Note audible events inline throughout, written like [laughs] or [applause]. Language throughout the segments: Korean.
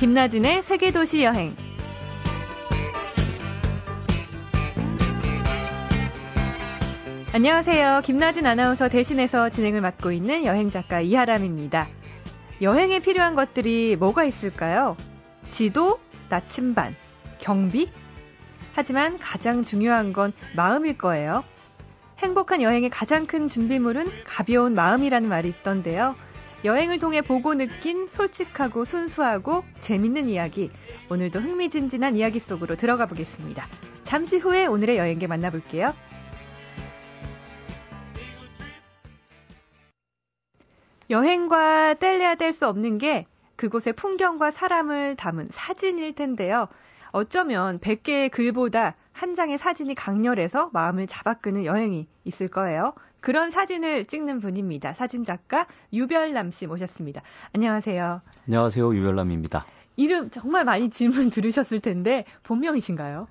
김나진의 세계도시 여행. 안녕하세요. 김나진 아나운서 대신해서 진행을 맡고 있는 여행작가 이하람입니다. 여행에 필요한 것들이 뭐가 있을까요? 지도, 나침반, 경비? 하지만 가장 중요한 건 마음일 거예요. 행복한 여행의 가장 큰 준비물은 가벼운 마음이라는 말이 있던데요. 여행을 통해 보고 느낀 솔직하고 순수하고 재밌는 이야기. 오늘도 흥미진진한 이야기 속으로 들어가 보겠습니다. 잠시 후에 오늘의 여행계 만나볼게요. 여행과 뗄래야 뗄 수 없는 게 그곳의 풍경과 사람을 담은 사진일 텐데요. 어쩌면 100개의 글보다 한 장의 사진이 강렬해서 마음을 잡아끄는 여행이 있을 거예요. 그런 사진을 찍는 분입니다. 사진 작가 유별남 씨 모셨습니다. 안녕하세요. 안녕하세요. 유별남입니다. 이름 정말 많이 질문 들으셨을 텐데 본명이신가요?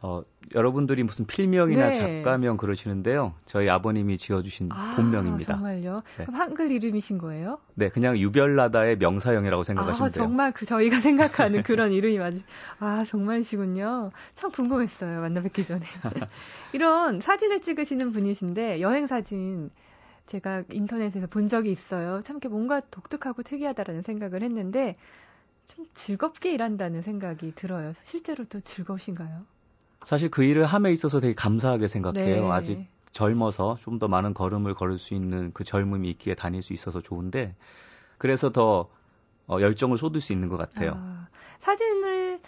어, 여러분들이 무슨 필명이나 네. 작가명 그러시는데요. 저희 아버님이 지어주신 아, 본명입니다. 정말요? 네. 그럼 한글 이름이신 거예요? 네, 그냥 유별나다의 명사형이라고 생각하시면 아, 돼요. 정말 그 저희가 [laughs] 생각하는 그런 이름이 맞으. 아, 정말이시군요. 참 궁금했어요. 만나 뵙기 전에. [laughs] 이런 사진을 찍으시는 분이신데 여행 사진 제가 인터넷에서 본 적이 있어요. 참 뭔가 독특하고 특이하다라는 생각을 했는데 좀 즐겁게 일한다는 생각이 들어요. 실제로도 즐거우신가요? 사실 그 일을 함에 있어서 되게 감사하게 생각해요. 네. 아직 젊어서 좀 더 많은 걸음을 걸을 수 있는 그 젊음이 있기에 다닐 수 있어서 좋은데 그래서 더 어, 열정을 쏟을 수 있는 것 같아요. 아, 사진을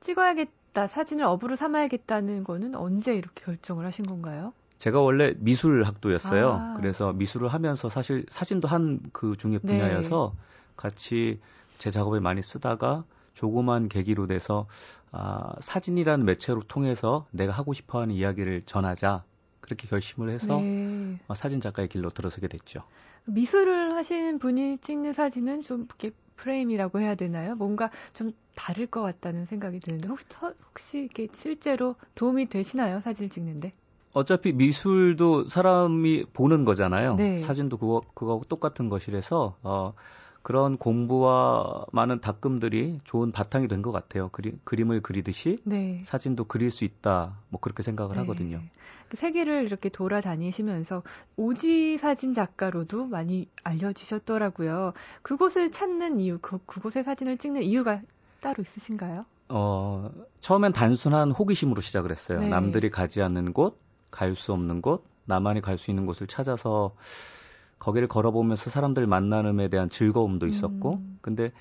찍어야겠다, 사진을 업으로 삼아야겠다는 거는 언제 이렇게 결정을 하신 건가요? 제가 원래 미술 학도였어요. 아. 그래서 미술을 하면서 사실 사진도 한그 네. 분야여서 네. 같이 제 작업을 많이 쓰다가 조그만 계기로 돼서 아, 사진이라는 매체로 통해서 내가 하고 싶어하는 이야기를 전하자 그렇게 결심을 해서 네. 어, 사진 작가의 길로 들어서게 됐죠. 미술을 하시는 분이 찍는 사진은 좀 이렇게 프레임이라고 해야 되나요? 뭔가 좀 다를 것 같다는 생각이 드는데 혹시, 혹시 이렇게 실제로 도움이 되시나요? 사진을 찍는데? 어차피 미술도 사람이 보는 거잖아요. 네. 사진도 그거 그거 똑같은 것이라서 어 그런 공부와 많은 닦음들이 좋은 바탕이 된 것 같아요. 그리, 그림을 그리듯이 네. 사진도 그릴 수 있다. 뭐 그렇게 생각을 네. 하거든요. 그 세계를 이렇게 돌아다니시면서 오지 사진 작가로도 많이 알려지셨더라고요. 그곳을 찾는 이유, 그, 그곳의 사진을 찍는 이유가 따로 있으신가요? 어, 처음엔 단순한 호기심으로 시작을 했어요. 네. 남들이 가지 않는 곳, 갈 수 없는 곳, 나만이 갈 수 있는 곳을 찾아서 거기를 걸어보면서 사람들 만나는에 대한 즐거움도 있었고, 음. 근데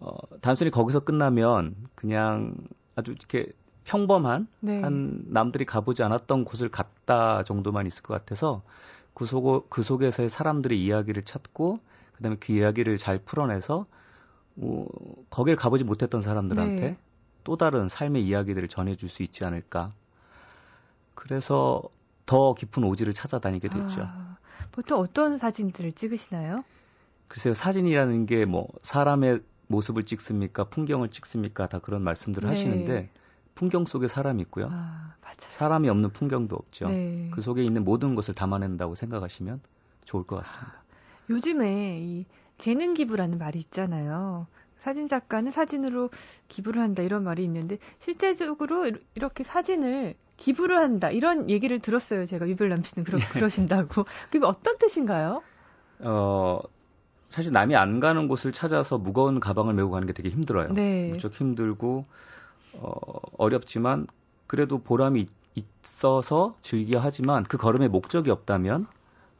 어, 단순히 거기서 끝나면 그냥 아주 이렇게 평범한 네. 한 남들이 가보지 않았던 곳을 갔다 정도만 있을 것 같아서 그, 속, 그 속에서의 사람들의 이야기를 찾고 그다음에 그 이야기를 잘 풀어내서 어, 거길 가보지 못했던 사람들한테 네. 또 다른 삶의 이야기들을 전해줄 수 있지 않을까. 그래서 더 깊은 오지를 찾아다니게 됐죠. 아. 보통 어떤 사진들을 찍으시나요? 글쎄요, 사진이라는 게 뭐 사람의 모습을 찍습니까? 풍경을 찍습니까? 다 그런 말씀들을 네. 하시는데 풍경 속에 사람이 있고요. 아, 사람이 없는 풍경도 없죠. 네. 그 속에 있는 모든 것을 담아낸다고 생각하시면 좋을 것 같습니다. 아, 요즘에 이 재능 기부라는 말이 있잖아요. 사진 작가는 사진으로 기부를 한다 이런 말이 있는데 실제적으로 이렇게 사진을 기부를 한다 이런 얘기를 들었어요. 제가 유별남 씨는 그러, 네. 그러신다고. [laughs] 그게 어떤 뜻인가요? 어 사실 남이 안 가는 곳을 찾아서 무거운 가방을 메고 가는 게 되게 힘들어요. 네. 무척 힘들고 어, 어렵지만 그래도 보람이 있어서 즐겨 하지만 그 걸음에 목적이 없다면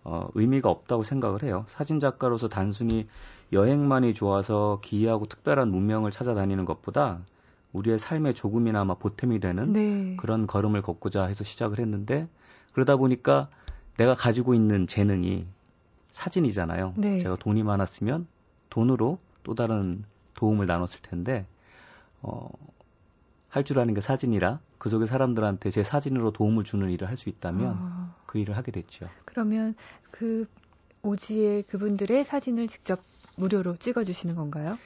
어, 의미가 없다고 생각을 해요. 사진 작가로서 단순히 여행만이 좋아서 기이하고 특별한 문명을 찾아다니는 것보다 우리의 삶에 조금이나마 보탬이 되는 네. 그런 걸음을 걷고자 해서 시작을 했는데 그러다 보니까 내가 가지고 있는 재능이 사진이잖아요. 네. 제가 돈이 많았으면 돈으로 또 다른 도움을 나눴을 텐데 어, 할 줄 아는 게 사진이라 그 속에 사람들한테 제 사진으로 도움을 주는 일을 할 수 있다면 아. 그 일을 하게 됐죠. 그러면 그 오지의 그분들의 사진을 직접 무료로 찍어주시는 건가요?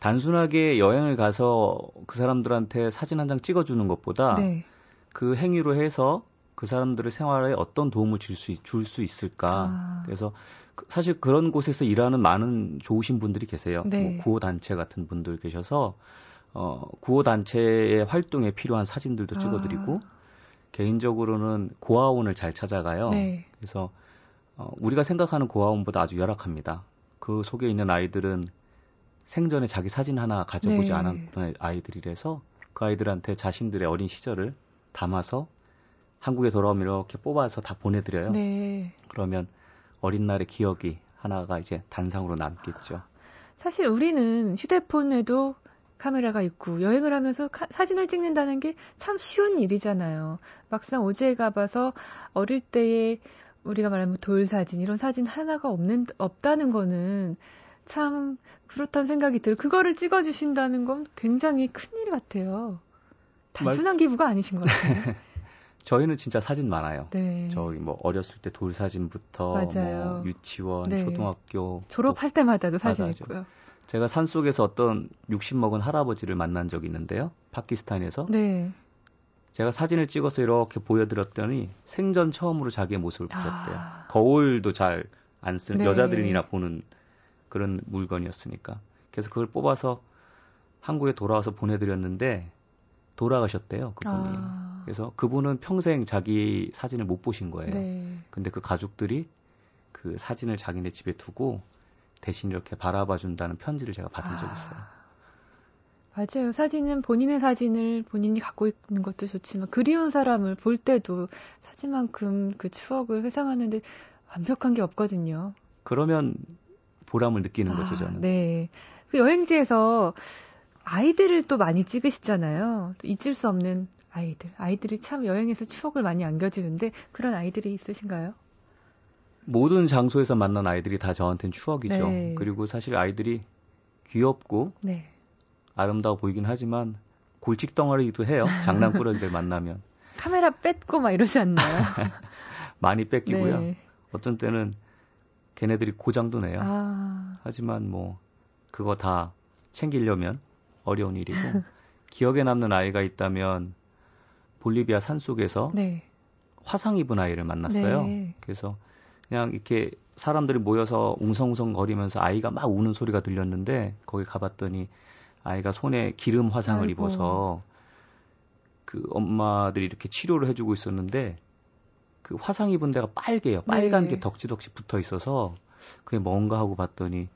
단순하게 여행을 가서 그 사람들한테 사진 한 장 찍어주는 것보다 네. 그 행위로 해서 그 사람들의 생활에 어떤 도움을 줄 수 줄 수 있을까. 아. 그래서 그, 사실 그런 곳에서 일하는 많은 좋으신 분들이 계세요. 네. 뭐 구호 단체 같은 분들 계셔서 어, 구호 단체의 활동에 필요한 사진들도 아. 찍어드리고 개인적으로는 고아원을 잘 찾아가요. 네. 그래서 어, 우리가 생각하는 고아원보다 아주 열악합니다. 그 속에 있는 아이들은 생전에 자기 사진 하나 가져보지 네. 않았던 아이들이라서 그 아이들한테 자신들의 어린 시절을 담아서 한국에 돌아오면 이렇게 뽑아서 다 보내드려요. 네. 그러면 어린 날의 기억이 하나가 이제 단상으로 남겠죠. 사실 우리는 휴대폰에도 카메라가 있고 여행을 하면서 카, 사진을 찍는다는 게 참 쉬운 일이잖아요. 막상 오지에 가봐서 어릴 때에 우리가 말하면 돌 사진 이런 사진 하나가 없는 없다는 거는 참 그렇다는 생각이 들어요. 그거를 찍어주신다는 건 굉장히 큰일 같아요. 단순한 말... 기부가 아니신 것 같아요. [laughs] 저희는 진짜 사진 많아요. 네. 저희 뭐 어렸을 때 돌 사진부터 뭐 유치원, 네. 초등학교 졸업할 때마다도 사진 맞아요. 있고요. 제가 산 속에서 어떤 60 먹은 할아버지를 만난 적이 있는데요. 파키스탄에서. 네. 제가 사진을 찍어서 이렇게 보여드렸더니 생전 처음으로 자기의 모습을 보셨대요. 아. 거울도 잘 안 쓰는 네. 여자들이나 보는 그런 물건이었으니까. 그래서 그걸 뽑아서 한국에 돌아와서 보내드렸는데 돌아가셨대요. 그분이. 아. 그래서 그분은 평생 자기 사진을 못 보신 거예요. 네. 근데 그 가족들이 그 사진을 자기네 집에 두고 대신 이렇게 바라봐 준다는 편지를 제가 받은 아. 적이 있어요. 맞아요. 사진은 본인의 사진을 본인이 갖고 있는 것도 좋지만 그리운 사람을 볼 때도 사진만큼 그 추억을 회상하는데 완벽한 게 없거든요. 그러면 보람을 느끼는 아, 거죠, 저는. 네. 그 여행지에서 아이들을 또 많이 찍으시잖아요. 또 잊을 수 없는 아이들. 아이들이 참 여행에서 추억을 많이 안겨주는데 그런 아이들이 있으신가요? 모든 장소에서 만난 아이들이 다 저한테는 추억이죠. 네. 그리고 사실 아이들이 귀엽고 네. 아름다워 보이긴 하지만 골칫 덩어리기도 해요. [laughs] 장난꾸러기들 만나면. 카메라 뺏고 막 이러지 않나요? [laughs] 많이 뺏기고요. 네. 어떤 때는 걔네들이 고장도 내요. 아... 하지만 뭐 그거 다 챙기려면 어려운 일이고 [laughs] 기억에 남는 아이가 있다면 볼리비아 산 속에서 네. 화상 입은 아이를 만났어요. 네. 그래서 그냥 이렇게 사람들이 모여서 웅성웅성 거리면서 아이가 막 우는 소리가 들렸는데 거기 가봤더니 아이가 손에 기름 화상을 아이고. 입어서 그 엄마들이 이렇게 치료를 해주고 있었는데 그 화상 입은 데가 빨개요. 빨간 네. 게 덕지덕지 붙어 있어서 그게 뭔가 하고 봤더니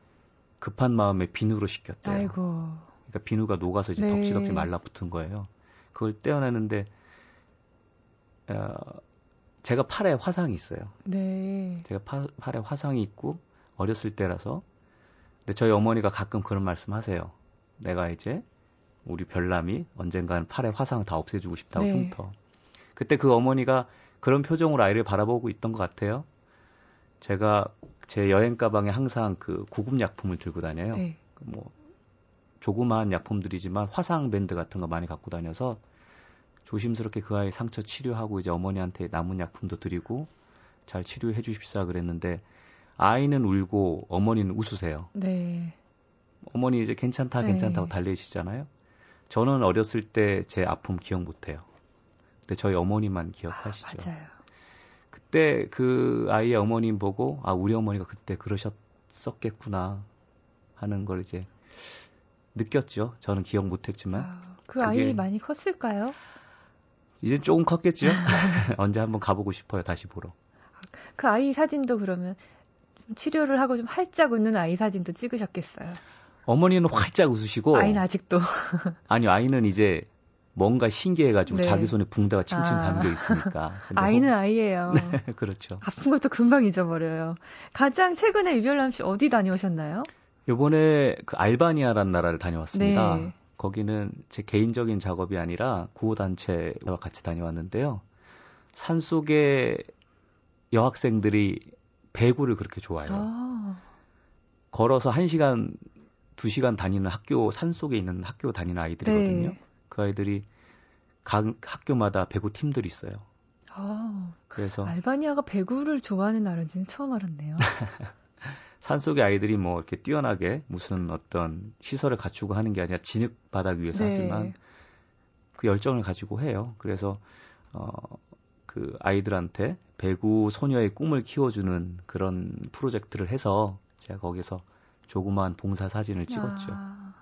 급한 마음에 비누로 씻겼대요. 아이고. 그러니까 비누가 녹아서 이제 네. 덕지덕지 말라붙은 거예요. 그걸 떼어내는데 어, 제가 팔에 화상이 있어요. 네. 제가 파, 팔에 화상이 있고 어렸을 때라서 근데 저희 어머니가 가끔 그런 말씀하세요. 내가 이제 우리 별남이 언젠가는 팔에 화상을 다 없애주고 싶다고 네. 흉터. 그때 그 어머니가 그런 표정으로 아이를 바라보고 있던 것 같아요. 제가 제 여행 가방에 항상 그 구급 약품을 들고 다녀요. 네. 뭐 조그마한 약품들이지만 화상 밴드 같은 거 많이 갖고 다녀서 조심스럽게 그 아이 상처 치료하고 이제 어머니한테 남은 약품도 드리고 잘 치료해 주십사 그랬는데 아이는 울고 어머니는 웃으세요. 네. 어머니 이제 괜찮다 네. 괜찮다고 달래시잖아요. 저는 어렸을 때 제 아픔 기억 못 해요. 근데 저희 어머니만 기억하시죠. 아, 맞아요. 그때 그 아이의 어머님 보고 아 우리 어머니가 그때 그러셨었겠구나 하는 걸 이제 느꼈죠. 저는 기억 못했지만. 아, 그 아이 많이 컸을까요? 이제 조금 컸겠죠. [laughs] 언제 한번 가보고 싶어요. 다시 보러. 그 아이 사진도 그러면 치료를 하고 좀 활짝 웃는 아이 사진도 찍으셨겠어요. 어머니는 활짝 웃으시고 아이는 아직도 아니요 아이는 이제 뭔가 신기해가지고 네. 자기 손에 붕대가 칭칭 아. 담겨 있으니까. [laughs] 아이는 뭐, 아이예요. [laughs] 네, 그렇죠. 아픈 것도 금방 잊어버려요. 가장 최근에 유별남 씨 어디 다녀오셨나요? 요번에 그 알바니아라는 나라를 다녀왔습니다. 네. 거기는 제 개인적인 작업이 아니라 구호단체와 같이 다녀왔는데요. 산 속에 여학생들이 배구를 그렇게 좋아해요. 아. 걸어서 1시간, 2시간 다니는 학교, 산 속에 있는 학교 다니는 아이들이거든요. 네. 그 아이들이 각 학교마다 배구 팀들이 있어요. 아, 그래서 알바니아가 배구를 좋아하는 나라인지는 처음 알았네요. [laughs] 산속의 아이들이 뭐 이렇게 뛰어나게 무슨 어떤 시설을 갖추고 하는 게 아니라 진흙 바닥 위에서 네. 하지만 그 열정을 가지고 해요. 그래서 어, 그 아이들한테 배구 소녀의 꿈을 키워주는 그런 프로젝트를 해서 제가 거기서 조그마한 봉사 사진을 찍었죠. 아,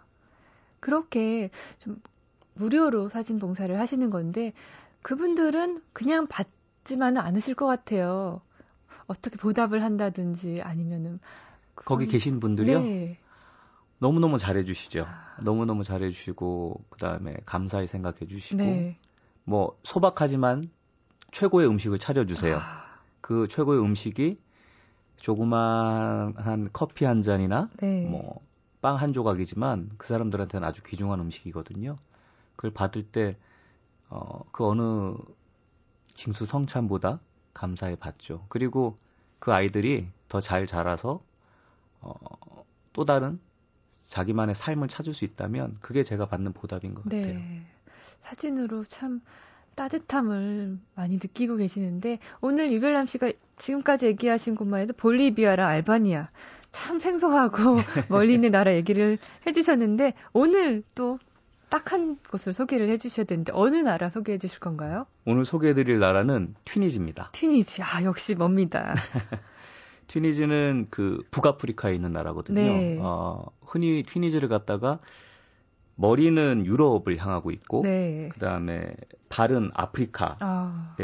그렇게 좀 무료로 사진 봉사를 하시는 건데 그분들은 그냥 받지만은 않으실 것 같아요. 어떻게 보답을 한다든지 아니면은 거기 계신 분들이요? 네. 너무너무 잘해주시죠. 아. 너무너무 잘해주시고, 그 다음에 감사히 생각해주시고, 네. 뭐, 소박하지만 최고의 음식을 차려주세요. 아. 그 최고의 음식이 조그만한 커피 한 잔이나, 네. 뭐, 빵 한 조각이지만 그 사람들한테는 아주 귀중한 음식이거든요. 그걸 받을 때, 어, 그 어느 징수 성찬보다 감사해 받죠. 그리고 그 아이들이 더 잘 자라서, 어, 또 다른 자기만의 삶을 찾을 수 있다면 그게 제가 받는 보답인 것 네. 같아요. 사진으로 참 따뜻함을 많이 느끼고 계시는데 오늘 유별남 씨가 지금까지 얘기하신 곳만 해도 볼리비아랑 알바니아 참 생소하고 [laughs] 멀리 있는 나라 얘기를 해주셨는데 오늘 또 딱 한 곳을 소개를 해주셔야 되는데 어느 나라 소개해 주실 건가요? 오늘 소개해드릴 나라는 튀니지입니다. 튀니지, 아 역시 멉니다. [laughs] 튀니지는 그 북아프리카에 있는 나라거든요. 네. 어, 흔히 튀니지를 갖다가 머리는 유럽을 향하고 있고 네. 그 다음에 발은 아프리카에 아.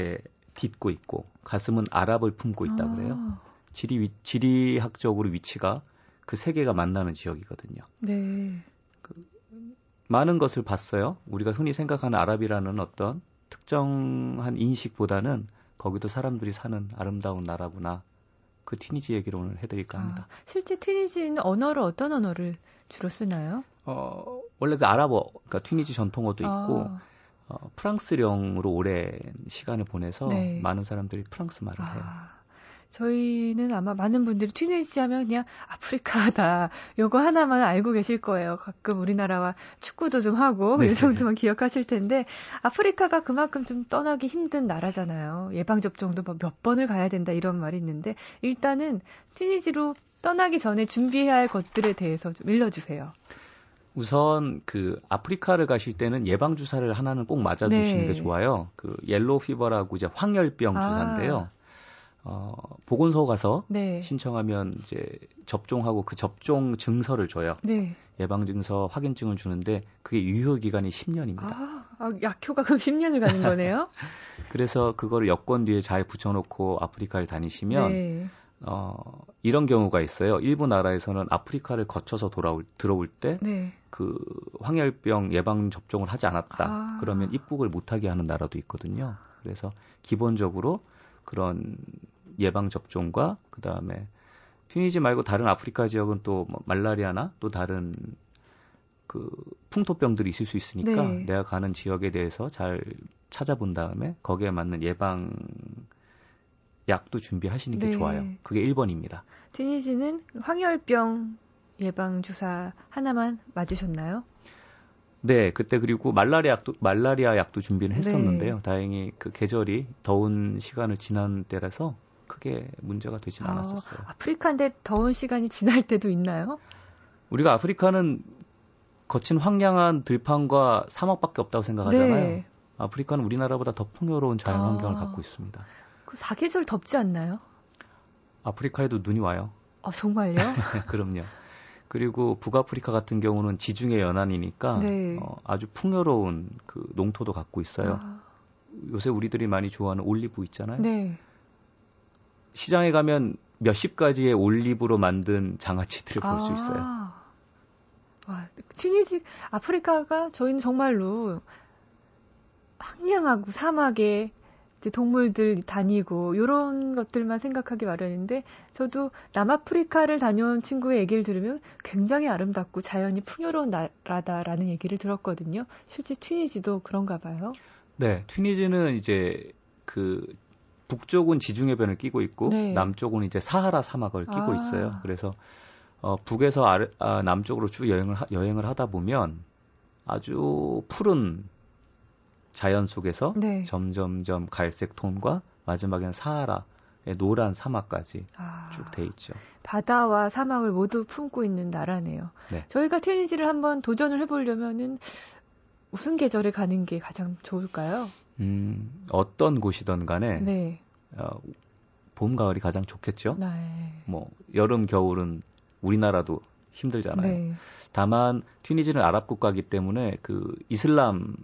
딛고 있고 가슴은 아랍을 품고 있다 아. 그래요. 지리 위, 지리학적으로 위치가 그 세 개가 만나는 지역이거든요. 네. 그, 많은 것을 봤어요. 우리가 흔히 생각하는 아랍이라는 어떤 특정한 인식보다는 거기도 사람들이 사는 아름다운 나라구나 그 튀니지 얘기를 오늘 해드릴까 합니다. 아, 실제 튀니지는 언어를 어떤 언어를 주로 쓰나요? 어, 원래 그 아랍어, 그러니까 튀니지 전통어도 있고, 아. 어, 프랑스령으로 오랜 시간을 보내서 네. 많은 사람들이 프랑스 말을 아. 해요. 저희는 아마 많은 분들이 튀니지 하면 그냥 아프리카다. 요거 하나만 알고 계실 거예요. 가끔 우리나라와 축구도 좀 하고 네. 이 정도만 기억하실 텐데 아프리카가 그만큼 좀 떠나기 힘든 나라잖아요. 예방 접종도 뭐몇 번을 가야 된다 이런 말이 있는데 일단은 튀니지로 떠나기 전에 준비해야 할 것들에 대해서 좀 일러 주세요. 우선 그 아프리카를 가실 때는 예방 주사를 하나는 꼭 맞아 주시는 네. 게 좋아요. 그 yellow fever라고 이제 황열병 아. 주사인데요. 어, 보건소 가서 네. 신청하면 이제 접종하고 그 접종 증서를 줘요. 네. 예방 증서 확인증을 주는데 그게 유효 기간이 10년입니다. 아, 아, 약효가 그럼 10년을 가는 거네요? [laughs] 그래서 그거를 여권 뒤에 잘 붙여놓고 아프리카를 다니시면 네. 어, 이런 경우가 있어요. 일부 나라에서는 아프리카를 거쳐서 돌아올 들어올 때그 네. 그 황열병 예방 접종을 하지 않았다. 아. 그러면 입국을 못하게 하는 나라도 있거든요. 그래서 기본적으로 그런 예방 접종과 그 다음에 튀니지 말고 다른 아프리카 지역은 또 뭐 말라리아나 또 다른 그 풍토병들이 있을 수 있으니까 네. 내가 가는 지역에 대해서 잘 찾아본 다음에 거기에 맞는 예방 약도 준비하시는 게 네. 좋아요. 그게 1번입니다. 튀니지는 황열병 예방 주사 하나만 맞으셨나요? 네, 그때 그리고 말라리아 약도 말라리아 약도 준비를 했었는데요. 네. 다행히 그 계절이 더운 시간을 지난 때라서 크게 문제가 되진 아, 않았었어요. 아프리카인데 더운 시간이 지날 때도 있나요? 우리가 아프리카는 거친 황량한 들판과 사막밖에 없다고 생각하잖아요. 네. 아프리카는 우리나라보다 더 풍요로운 자연 환경을 아, 갖고 있습니다. 그 사계절 덥지 않나요? 아프리카에도 눈이 와요. 아, 정말요? [laughs] 그럼요. 그리고 북아프리카 같은 경우는 지중해 연안이니까 네. 어, 아주 풍요로운 그 농토도 갖고 있어요. 아. 요새 우리들이 많이 좋아하는 올리브 있잖아요. 네. 시장에 가면 몇십 가지의 올리브로 만든 장아찌들을 아. 볼수 있어요. 와, 튀니지 아프리카가 저희는 정말로 황량하고 사막에 동물들 다니고 이런 것들만 생각하기 마련인데 저도 남아프리카를 다녀온 친구의 얘기를 들으면 굉장히 아름답고 자연이 풍요로운 나라다라는 얘기를 들었거든요. 실제 튀니지도 그런가 봐요. 네, 튀니지는 이제 그 북쪽은 지중해변을 끼고 있고 네. 남쪽은 이제 사하라 사막을 끼고 아. 있어요. 그래서 어, 북에서 아래, 아, 남쪽으로 쭉 여행을 하, 여행을 하다 보면 아주 푸른 자연 속에서 네. 점점점 갈색 톤과 마지막에는 사하라 노란 사막까지 아, 쭉돼 있죠. 바다와 사막을 모두 품고 있는 나라네요. 네. 저희가 테니지를 한번 도전을 해보려면은 무슨 계절에 가는 게 가장 좋을까요? 음, 어떤 곳이든 간에 네. 어, 봄, 가을이 가장 좋겠죠. 네. 뭐 여름, 겨울은 우리나라도 힘들잖아요. 네. 다만 튀니지는 아랍 국가이기 때문에 그 이슬람을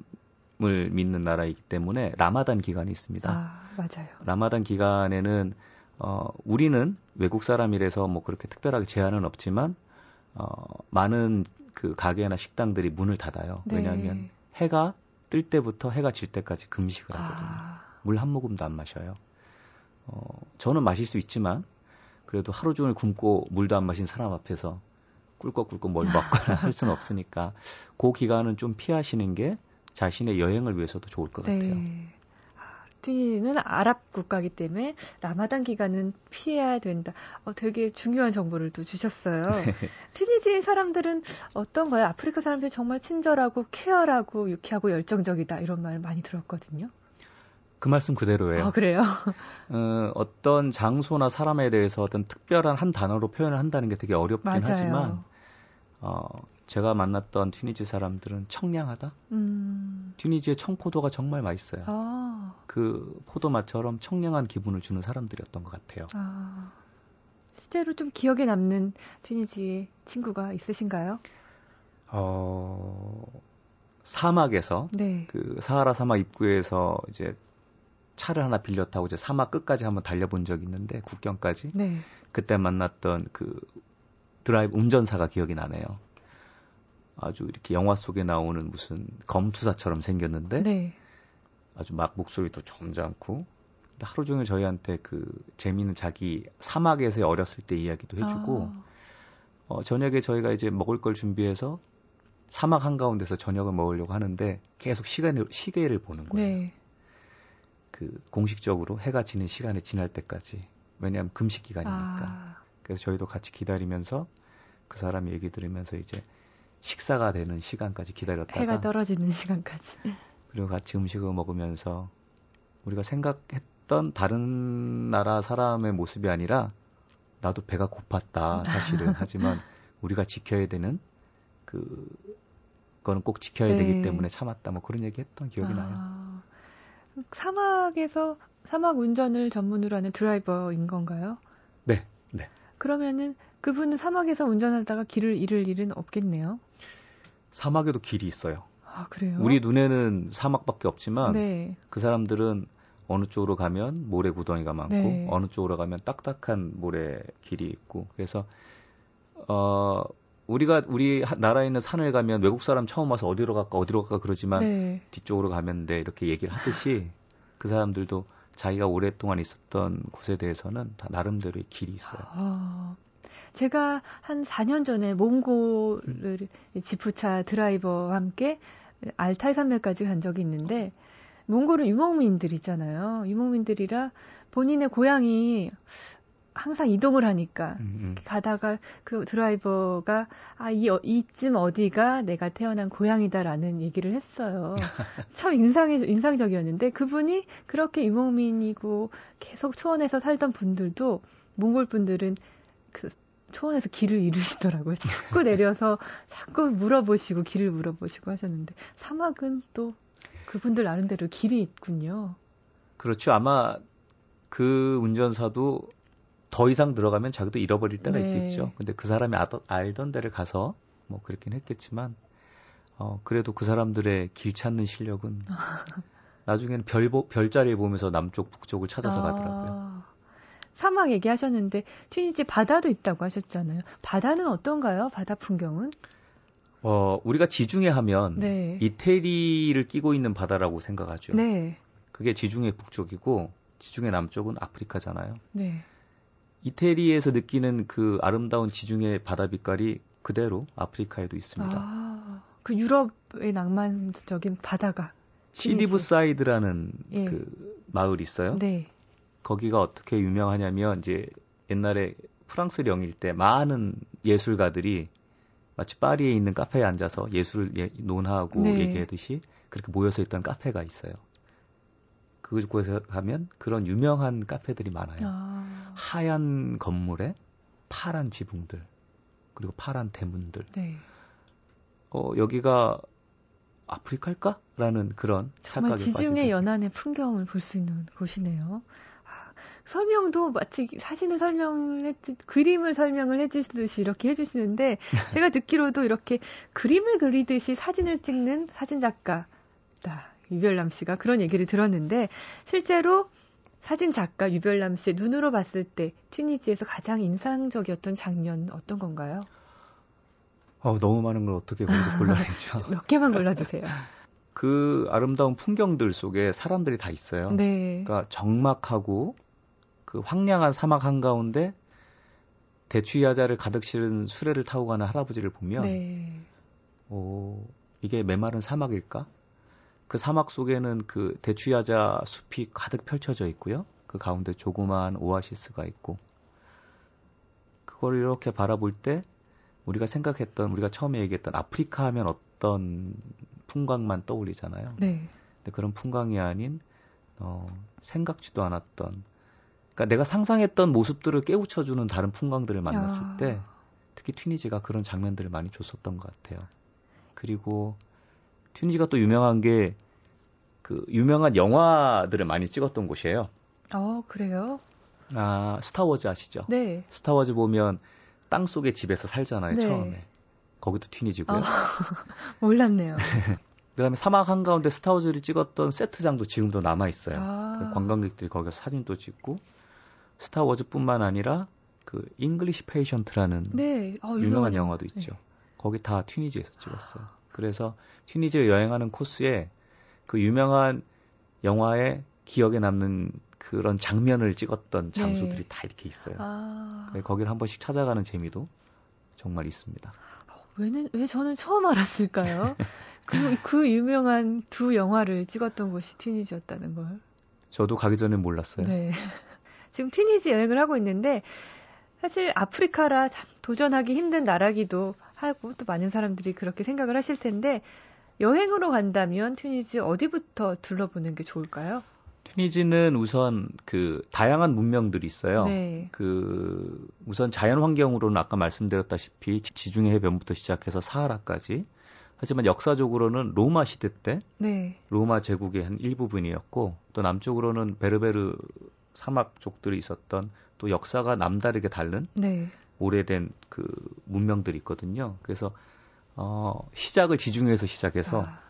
믿는 나라이기 때문에 라마단 기간이 있습니다. 아, 맞아요. 라마단 기간에는 어 우리는 외국 사람이라서 뭐 그렇게 특별하게 제한은 없지만 어 많은 그 가게나 식당들이 문을 닫아요. 네. 왜냐하면 해가 뜰 때부터 해가 질 때까지 금식을 하거든요. 아. 물한 모금도 안 마셔요. 어, 저는 마실 수 있지만 그래도 하루 종일 굶고 물도 안 마신 사람 앞에서 꿀꺽꿀꺽 뭘 먹거나 할 수는 없으니까 그 기간은 좀 피하시는 게 자신의 여행을 위해서도 좋을 것 네. 같아요. 튀니는 아랍 국가이기 때문에 라마단 기간은 피해야 된다. 어, 되게 중요한 정보를 또 주셨어요. [laughs] 네. 튀니지 사람들은 어떤가요? 아프리카 사람들이 정말 친절하고 케어라고 유쾌하고 열정적이다 이런 말 많이 들었거든요. 그 말씀 그대로예요. 아, 그래요? [laughs] 어, 어떤 장소나 사람에 대해서 어떤 특별한 한 단어로 표현을 한다는 게 되게 어렵긴 맞아요. 하지만 어, 제가 만났던 튀니지 사람들은 청량하다. 음. 튀니지의 청포도가 정말 맛있어요. 아. 그 포도 맛처럼 청량한 기분을 주는 사람들이었던 것 같아요. 아. 실제로 좀 기억에 남는 튀니지 친구가 있으신가요? 어, 사막에서 네. 그 사하라 사막 입구에서 이제 차를 하나 빌려 타고 이제 사막 끝까지 한번 달려본 적이 있는데 국경까지. 네. 그때 만났던 그 드라이브 운전사가 기억이 나네요. 아주 이렇게 영화 속에 나오는 무슨 검투사처럼 생겼는데 네. 아주 막 목소리도 점잖고 하루 종일 저희한테 그 재미있는 자기 사막에서 어렸을 때 이야기도 해주고 아. 어, 저녁에 저희가 이제 먹을 걸 준비해서 사막 한 가운데서 저녁을 먹으려고 하는데 계속 시간을 시계를 보는 거예요. 네. 그 공식적으로 해가 지는 시간이 지날 때까지 왜냐하면 금식 기간이니까 아. 그래서 저희도 같이 기다리면서 그 사람 얘기 들으면서 이제 식사가 되는 시간까지 기다렸다가 해가 떨어지는 시간까지 그리고 같이 음식을 먹으면서 우리가 생각했던 다른 나라 사람의 모습이 아니라 나도 배가 고팠다 사실은 [laughs] 하지만 우리가 지켜야 되는 그 그거는 꼭 지켜야 네. 되기 때문에 참았다 뭐 그런 얘기 했던 기억이 아. 나요. 사막에서 사막 운전을 전문으로 하는 드라이버인 건가요? 네, 네. 그러면은 그분은 사막에서 운전하다가 길을 잃을 일은 없겠네요. 사막에도 길이 있어요. 아, 그래요? 우리 눈에는 사막밖에 없지만 네. 그 사람들은 어느 쪽으로 가면 모래 구덩이가 많고 네. 어느 쪽으로 가면 딱딱한 모래 길이 있고 그래서 어 우리가 우리 나라에 있는 산을 가면 외국 사람 처음 와서 어디로 갈까 어디로 갈까 그러지만 네. 뒤쪽으로 가면 돼 이렇게 얘기를 하듯이 [laughs] 그 사람들도 자기가 오랫동안 있었던 곳에 대해서는 다 나름대로의 길이 있어요. 아, 제가 한 4년 전에 몽골을 지프차 드라이버와 함께 알타이 산맥까지 간 적이 있는데 몽골은 유목민들이잖아요. 유목민들이라 본인의 고향이 항상 이동을 하니까 음, 음. 가다가 그 드라이버가 아이 이쯤 어디가 내가 태어난 고향이다라는 얘기를 했어요. [laughs] 참 인상이 인상적이었는데 그분이 그렇게 유목민이고 계속 초원에서 살던 분들도 몽골 분들은 그 초원에서 길을 잃으시더라고요. 자꾸 내려서 자꾸 물어보시고 길을 물어보시고 하셨는데 사막은 또 그분들 나름대로 길이 있군요. 그렇죠. 아마 그 운전사도 더 이상 들어가면 자기도 잃어버릴 때가 네. 있겠죠. 근데 그 사람이 알던 데를 가서 뭐 그렇긴 했겠지만 어 그래도 그 사람들의 길 찾는 실력은 [laughs] 나중에는 별 별자리 보면서 남쪽 북쪽을 찾아서 아, 가더라고요. 사막 얘기하셨는데 튀니지 바다도 있다고 하셨잖아요. 바다는 어떤가요? 바다 풍경은? 어 우리가 지중해 하면 네. 이태리를 끼고 있는 바다라고 생각하죠. 네. 그게 지중해 북쪽이고 지중해 남쪽은 아프리카잖아요. 네. 이태리에서 느끼는 그 아름다운 지중해 바다 빛깔이 그대로 아프리카에도 있습니다. 아, 그 유럽의 낭만적인 바다가 시디 부 사이드라는 예. 그 마을이 있어요. 네. 거기가 어떻게 유명하냐면 이제 옛날에 프랑스 령일 때 많은 예술가들이 마치 파리에 있는 카페에 앉아서 예술을 예, 논하고 네. 얘기하듯이 그렇게 모여서 있던 카페가 있어요. 그곳에 가면 그런 유명한 카페들이 많아요. 아. 하얀 건물에 파란 지붕들 그리고 파란 대문들. 네. 어 여기가 아프리카일까?라는 그런 정말 지중해 연안의 풍경을 볼 수 있는 곳이네요. 아, 설명도 마치 사진을 설명을 해, 그림을 설명을 해주시듯이 이렇게 해주시는데, [laughs] 제가 듣기로도 이렇게 그림을 그리듯이 사진을 찍는 사진 작가다. 유별남 씨가 그런 얘기를 들었는데, 실제로 사진 작가 유별남 씨의 눈으로 봤을 때 튀니지에서 가장 인상적이었던 장면 어떤 건가요? 어, 너무 많은 걸 어떻게 [laughs] 골라내죠? 몇 개만 골라주세요. [laughs] 그 아름다운 풍경들 속에 사람들이 다 있어요. 네. 그러니까 적막하고 그 황량한 사막 한가운데 대추야자를 가득 실은 수레를 타고 가는 할아버지를 보면 네. 오, 이게 메마른 사막일까? 그 사막 속에는 그 대추야자 숲이 가득 펼쳐져 있고요. 그 가운데 조그마한 오아시스가 있고 그걸 이렇게 바라볼 때 우리가 생각했던 우리가 처음에 얘기했던 아프리카 하면 어떤 풍광만 떠올리잖아요. 네. 근데 그런 풍광이 아닌 어, 생각지도 않았던 그러니까 내가 상상했던 모습들을 깨우쳐 주는 다른 풍광들을 만났을 아. 때 특히 튀니지가 그런 장면들을 많이 줬었던 것 같아요. 그리고 튀니지가 또 유명한 게 그 유명한 영화들을 많이 찍었던 곳이에요. 어, 그래요? 아, 스타워즈 아시죠? 네. 스타워즈 보면 땅 속의 집에서 살잖아요, 네. 처음에. 거기도 튀니지고요. 아, [laughs] 몰랐네요. [laughs] 그다음에 사막 한가운데 스타워즈를 찍었던 세트장도 지금도 남아 있어요. 아. 그 관광객들이 거기서 사진도 찍고 스타워즈뿐만 아니라 그 잉글리시 페이션트라는 네. 어, 유명한 영화도 있죠. 네. 거기 다 튀니지에서 찍었어요. 그래서 튀니지를 여행하는 코스에 그 유명한 영화의 기억에 남는 그런 장면을 찍었던 네. 장소들이 네. 다 이렇게 있어요. 아. 거기를 한 번씩 찾아가는 재미도 정말 있습니다. 왜는 왜 저는 처음 알았을까요? [laughs] 그, 그 유명한 두 영화를 찍었던 곳이 튀니지였다는 걸. 저도 가기 전에 몰랐어요. 네. [laughs] 지금 튀니지 여행을 하고 있는데 사실 아프리카라 참 도전하기 힘든 나라기도 하고 또 많은 사람들이 그렇게 생각을 하실 텐데 여행으로 간다면 튀니지 어디부터 둘러보는 게 좋을까요? 튀니지는 우선 그 다양한 문명들이 있어요. 네. 그 우선 자연 환경으로는 아까 말씀드렸다시피 지중해 해변부터 시작해서 사하라까지. 하지만 역사적으로는 로마 시대 때 네. 로마 제국의 한 일부분이었고 또 남쪽으로는 베르베르 사막 족들이 있었던 또 역사가 남다르게 다른 네. 오래된 그 문명들이 있거든요. 그래서 어 시작을 지중해에서 시작해서 아.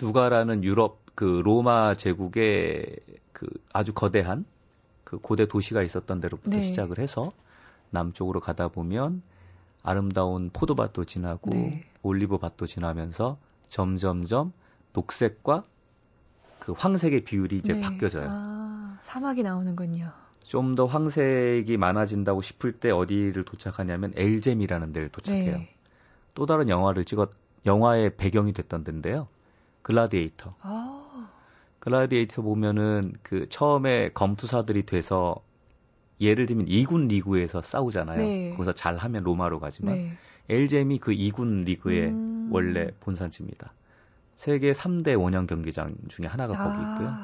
누가라는 유럽 그 로마 제국의 그 아주 거대한 그 고대 도시가 있었던 데로부터 네. 시작을 해서 남쪽으로 가다 보면 아름다운 포도밭도 지나고 네. 올리브밭도 지나면서 점점점 녹색과 그 황색의 비율이 이제 네. 바뀌어져요. 아, 사막이 나오는군요. 좀 더 황색이 많아진다고 싶을 때 어디를 도착하냐면 엘잼이라는 데를 도착해요. 네. 또 다른 영화를 찍었 영화의 배경이 됐던 데인데요. 글라디에이터. 아. 글라디에이터 보면은 그 처음에 검투사들이 돼서 예를 들면 2군 리그에서 싸우잖아요. 네. 거기서 잘하면 로마로 가지만 네. 엘잼이 그 2군 리그의 음... 원래 본산지입니다. 세계 3대 원형 경기장 중에 하나가 아... 거기 있고요.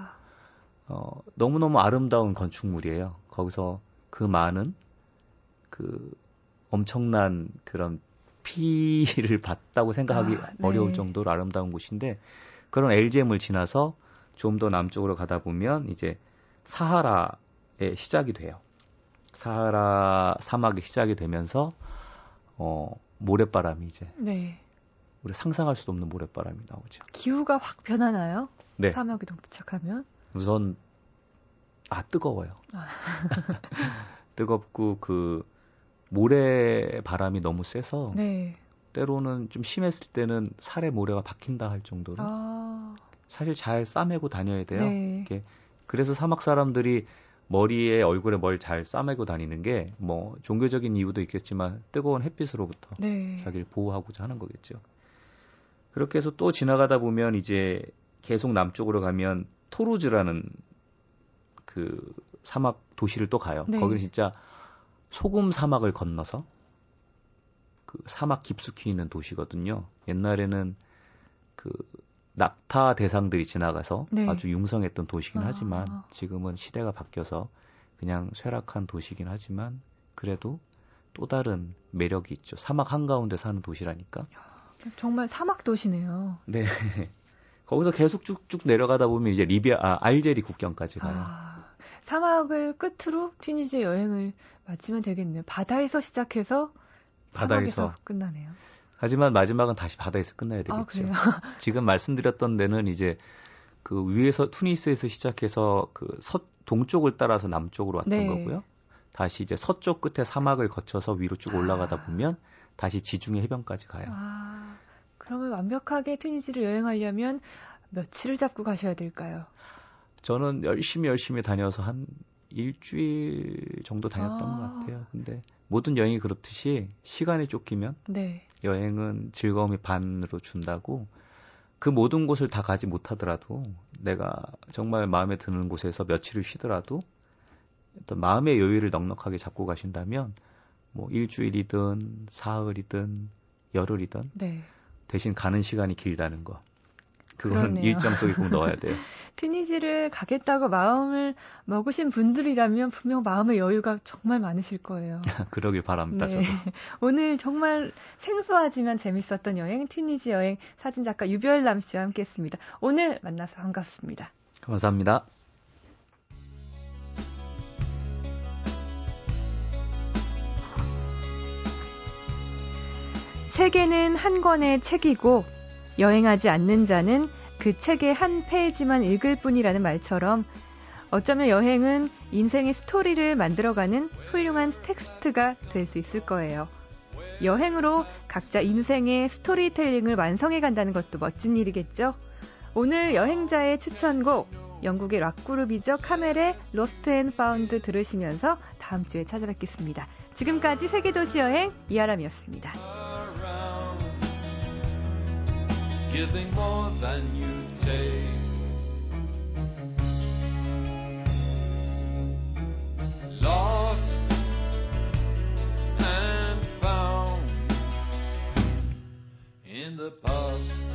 어, 너무너무 아름다운 건축물이에요. 거기서 그 많은 그 엄청난 그런 피를 [laughs] 봤다고 생각하기 아, 네. 어려울 정도로 아름다운 곳인데 그런 엘잼을 지나서 좀 더 남쪽으로 가다 보면 이제 사하라의 시작이 돼요. 사하라 사막이 시작이 되면서 어 모래바람이 이제 네. 우리 상상할 수도 없는 모래바람이 나오죠. 기후가 확 변하나요? 네. 사막에 도착하면? 우선 아 뜨거워요. 아. [laughs] [laughs] 뜨겁고 그 모래 바람이 너무 세서 네. 때로는 좀 심했을 때는 살에 모래가 박힌다 할 정도로 아. 사실 잘 싸매고 다녀야 돼요. 네. 이렇게 그래서 사막 사람들이 머리에 얼굴에 뭘 잘 싸매고 다니는 게 뭐 종교적인 이유도 있겠지만 뜨거운 햇빛으로부터 네. 자기를 보호하고자 하는 거겠죠. 그렇게 해서 또 지나가다 보면 이제 계속 남쪽으로 가면 토루즈라는 그 사막 도시를 또 가요. 네. 거기는 진짜 소금 사막을 건너서 그 사막 깊숙이 있는 도시거든요. 옛날에는 그 낙타 대상들이 지나가서 네. 아주 융성했던 도시긴 아. 하지만 지금은 시대가 바뀌어서 그냥 쇠락한 도시긴 하지만 그래도 또 다른 매력이 있죠. 사막 한가운데 사는 도시라니까. 정말 사막 도시네요. 네. [laughs] 거기서 계속 쭉쭉 내려가다 보면 이제 리비아, 아, 알제리 국경까지 가요. 아, 사막을 끝으로 튀니지 여행을 마치면 되겠네요. 바다에서 시작해서 바다에서 끝나네요. 하지만 마지막은 다시 바다에서 끝나야 되겠죠. 아, [laughs] 지금 말씀드렸던 데는 이제 그 위에서 투니스에서 시작해서 그 서, 동쪽을 따라서 남쪽으로 왔던 네. 거고요. 다시 이제 서쪽 끝에 사막을 거쳐서 위로 쭉 올라가다 아. 보면 다시 지중해 해변까지 가요. 아, 그러면 완벽하게 튀니지를 여행하려면 며칠을 잡고 가셔야 될까요? 저는 열심히 열심히 다녀서 한 일주일 정도 다녔던 아. 것 같아요. 근데 모든 여행이 그렇듯이 시간이 쫓기면 네. 여행은 즐거움이 반으로 준다고 그 모든 곳을 다 가지 못하더라도 내가 정말 마음에 드는 곳에서 며칠을 쉬더라도 어떤 마음의 여유를 넉넉하게 잡고 가신다면 뭐 일주일이든 사흘이든 열흘이든 네. 대신 가는 시간이 길다는 거 그거는 그러네요. 일정 속에 꼭 넣어야 돼요. [laughs] 튀니지를 가겠다고 마음을 먹으신 분들이라면 분명 마음의 여유가 정말 많으실 거예요. [laughs] 그러길 바랍니다. 네. 저도. [laughs] 오늘 정말 생소하지만 재밌었던 여행 튀니지 여행 사진작가 유별남 씨와 함께했습니다. 오늘 만나서 반갑습니다. 감사합니다. 세계는 한 권의 책이고 여행하지 않는 자는 그 책의 한 페이지만 읽을 뿐이라는 말처럼 어쩌면 여행은 인생의 스토리를 만들어가는 훌륭한 텍스트가 될 수 있을 거예요. 여행으로 각자 인생의 스토리텔링을 완성해 간다는 것도 멋진 일이겠죠? 오늘 여행자의 추천곡, 영국의 락그룹이죠. 카멜의 Lost and Found 들으시면서 다음 주에 찾아뵙겠습니다. 지금까지 세계도시 여행 이하람이었습니다. Giving more than you take. Lost and found in the past.